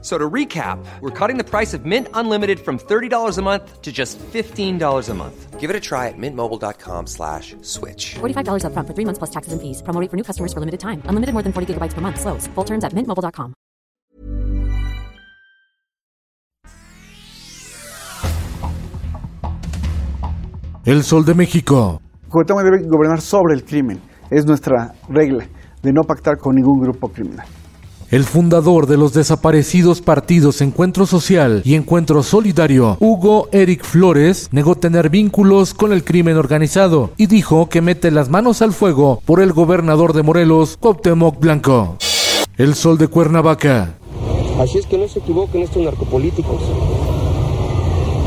So to recap, we're cutting the price of Mint Unlimited from $30 a month to just $15 a month. Give it a try at mintmobile.com slash switch. $45 upfront for three months plus taxes and fees. Promo rate for new customers for limited time. Unlimited more than 40 gigabytes per month. Slows. Full terms at mintmobile.com. El Sol de México. Cuauhtémoc debe gobernar sobre el crimen. Es nuestra regla de no pactar con ningún grupo criminal. El fundador de los desaparecidos partidos Encuentro Social y Encuentro Solidario, Hugo Eric Flores, negó tener vínculos con el crimen organizado y dijo que mete las manos al fuego por el gobernador de Morelos, Cuauhtémoc Blanco. El Sol de Cuernavaca. Así es que no se equivoquen estos narcopolíticos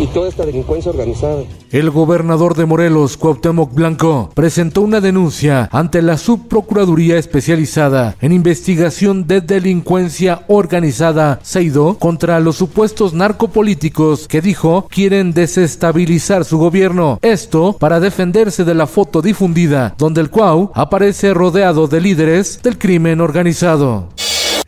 y toda esta delincuencia organizada. El gobernador de Morelos, Cuauhtémoc Blanco, presentó una denuncia ante la Subprocuraduría Especializada en Investigación de Delincuencia Organizada, SEIDO, contra los supuestos narcopolíticos que dijo quieren desestabilizar su gobierno. Esto para defenderse de la foto difundida, donde el Cuau aparece rodeado de líderes del crimen organizado.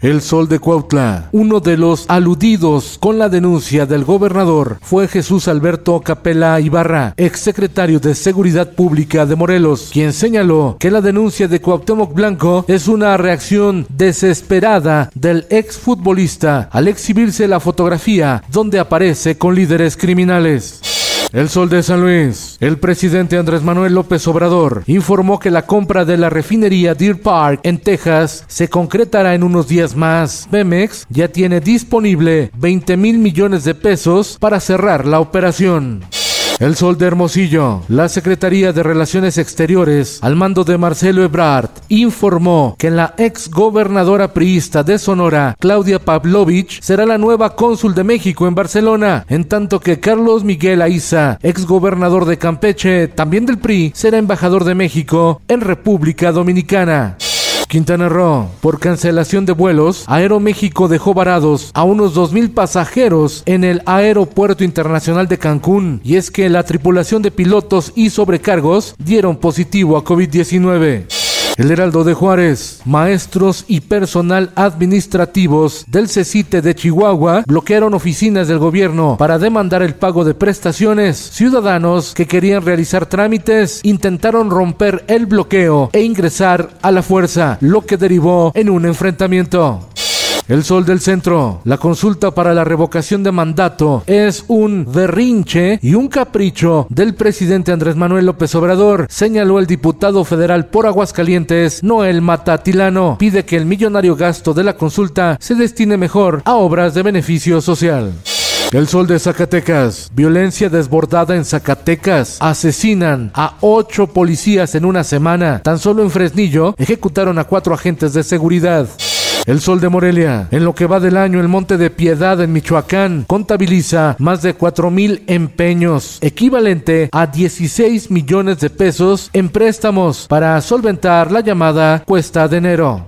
El Sol de Cuautla. Uno de los aludidos con la denuncia del gobernador fue Jesús Alberto Capela Ibarra, exsecretario de Seguridad Pública de Morelos, quien señaló que la denuncia de Cuauhtémoc Blanco es una reacción desesperada del exfutbolista al exhibirse la fotografía donde aparece con líderes criminales. El Sol de San Luis. El presidente Andrés Manuel López Obrador informó que la compra de la refinería Deer Park en Texas se concretará en unos días más. Pemex ya tiene disponible 20 mil millones de pesos para cerrar la operación. El Sol de Hermosillo. La Secretaría de Relaciones Exteriores, al mando de Marcelo Ebrard, informó que la ex gobernadora priista de Sonora, Claudia Pavlovich, será la nueva cónsul de México en Barcelona, en tanto que Carlos Miguel Aiza, ex gobernador de Campeche, también del PRI, será embajador de México en República Dominicana. Quintana Roo. Por cancelación de vuelos, Aeroméxico dejó varados a unos 2.000 pasajeros en el Aeropuerto Internacional de Cancún. Y es que la tripulación de pilotos y sobrecargos dieron positivo a COVID-19. El Heraldo de Juárez, maestros y personal administrativos del CECITE de Chihuahua bloquearon oficinas del gobierno para demandar el pago de prestaciones. Ciudadanos que querían realizar trámites intentaron romper el bloqueo e ingresar a la fuerza, lo que derivó en un enfrentamiento. El Sol del Centro. La consulta para la revocación de mandato es un berrinche y un capricho del presidente Andrés Manuel López Obrador, señaló el diputado federal por Aguascalientes, Noel Matatilano. Pide que el millonario gasto de la consulta se destine mejor a obras de beneficio social. El sol de Zacatecas. Violencia desbordada en Zacatecas. Asesinan a ocho policías en una semana. Tan solo en Fresnillo ejecutaron a cuatro agentes de seguridad. El Sol de Morelia. En lo que va del año, el Monte de Piedad en Michoacán contabiliza más de 4 mil empeños, equivalente a 16 millones de pesos en préstamos para solventar la llamada cuesta de enero.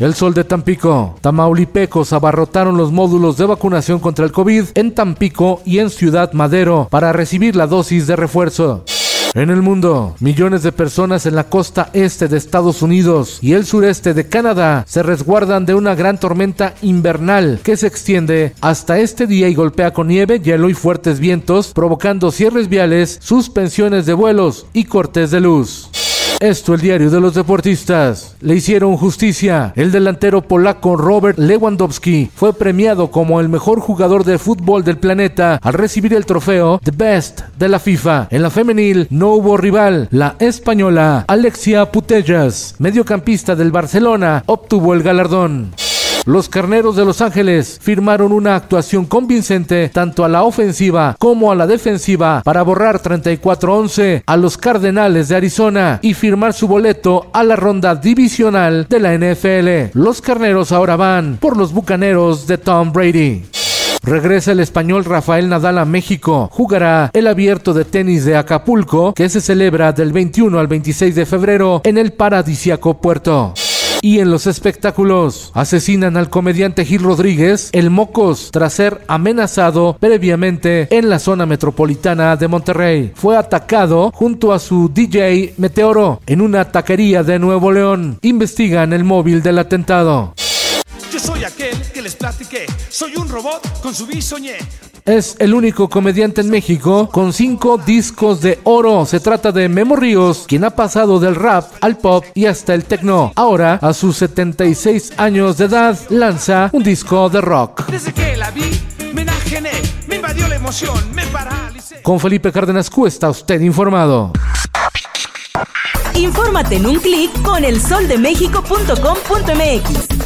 El sol de Tampico. Tamaulipecos abarrotaron los módulos de vacunación contra el COVID en Tampico y en Ciudad Madero para recibir la dosis de refuerzo. En el mundo, millones de personas en la costa este de Estados Unidos y el sureste de Canadá se resguardan de una gran tormenta invernal que se extiende hasta este día y golpea con nieve, hielo y fuertes vientos, provocando cierres viales, suspensiones de vuelos y cortes de luz. Esto el diario de los deportistas. Le hicieron justicia. El delantero polaco Robert Lewandowski fue premiado como el mejor jugador de fútbol del planeta al recibir el trofeo The Best de la FIFA. En la femenil no hubo rival. La española Alexia Putellas, mediocampista del Barcelona, obtuvo el galardón. Los Carneros de Los Ángeles firmaron una actuación convincente tanto a la ofensiva como a la defensiva para borrar 34-11 a los Cardenales de Arizona y firmar su boleto a la ronda divisional de la NFL. Los Carneros ahora van por los Bucaneros de Tom Brady. Regresa el español Rafael Nadal a México. Jugará el abierto de tenis de Acapulco, que se celebra del 21 al 26 de febrero en el paradisiaco puerto. Y en los espectáculos. Asesinan al comediante Gil Rodríguez, el Mocos, tras ser amenazado previamente en la zona metropolitana de Monterrey. Fue atacado junto a su DJ Meteoro en una taquería de Nuevo León. Investigan el móvil del atentado. Yo soy aquel que les platiqué. Soy un robot con su bisoñé. Es el único comediante en México con cinco discos de oro. Se trata de Memo Ríos, quien ha pasado del rap al pop y hasta el techno. Ahora, a sus 76 años de edad, lanza un disco de rock. Desde que la vi, me enajené. Me invadió la emoción, me paralicé. Con Felipe Cárdenas Q está usted informado. Infórmate en un clic con elsoldemexico.com.mx.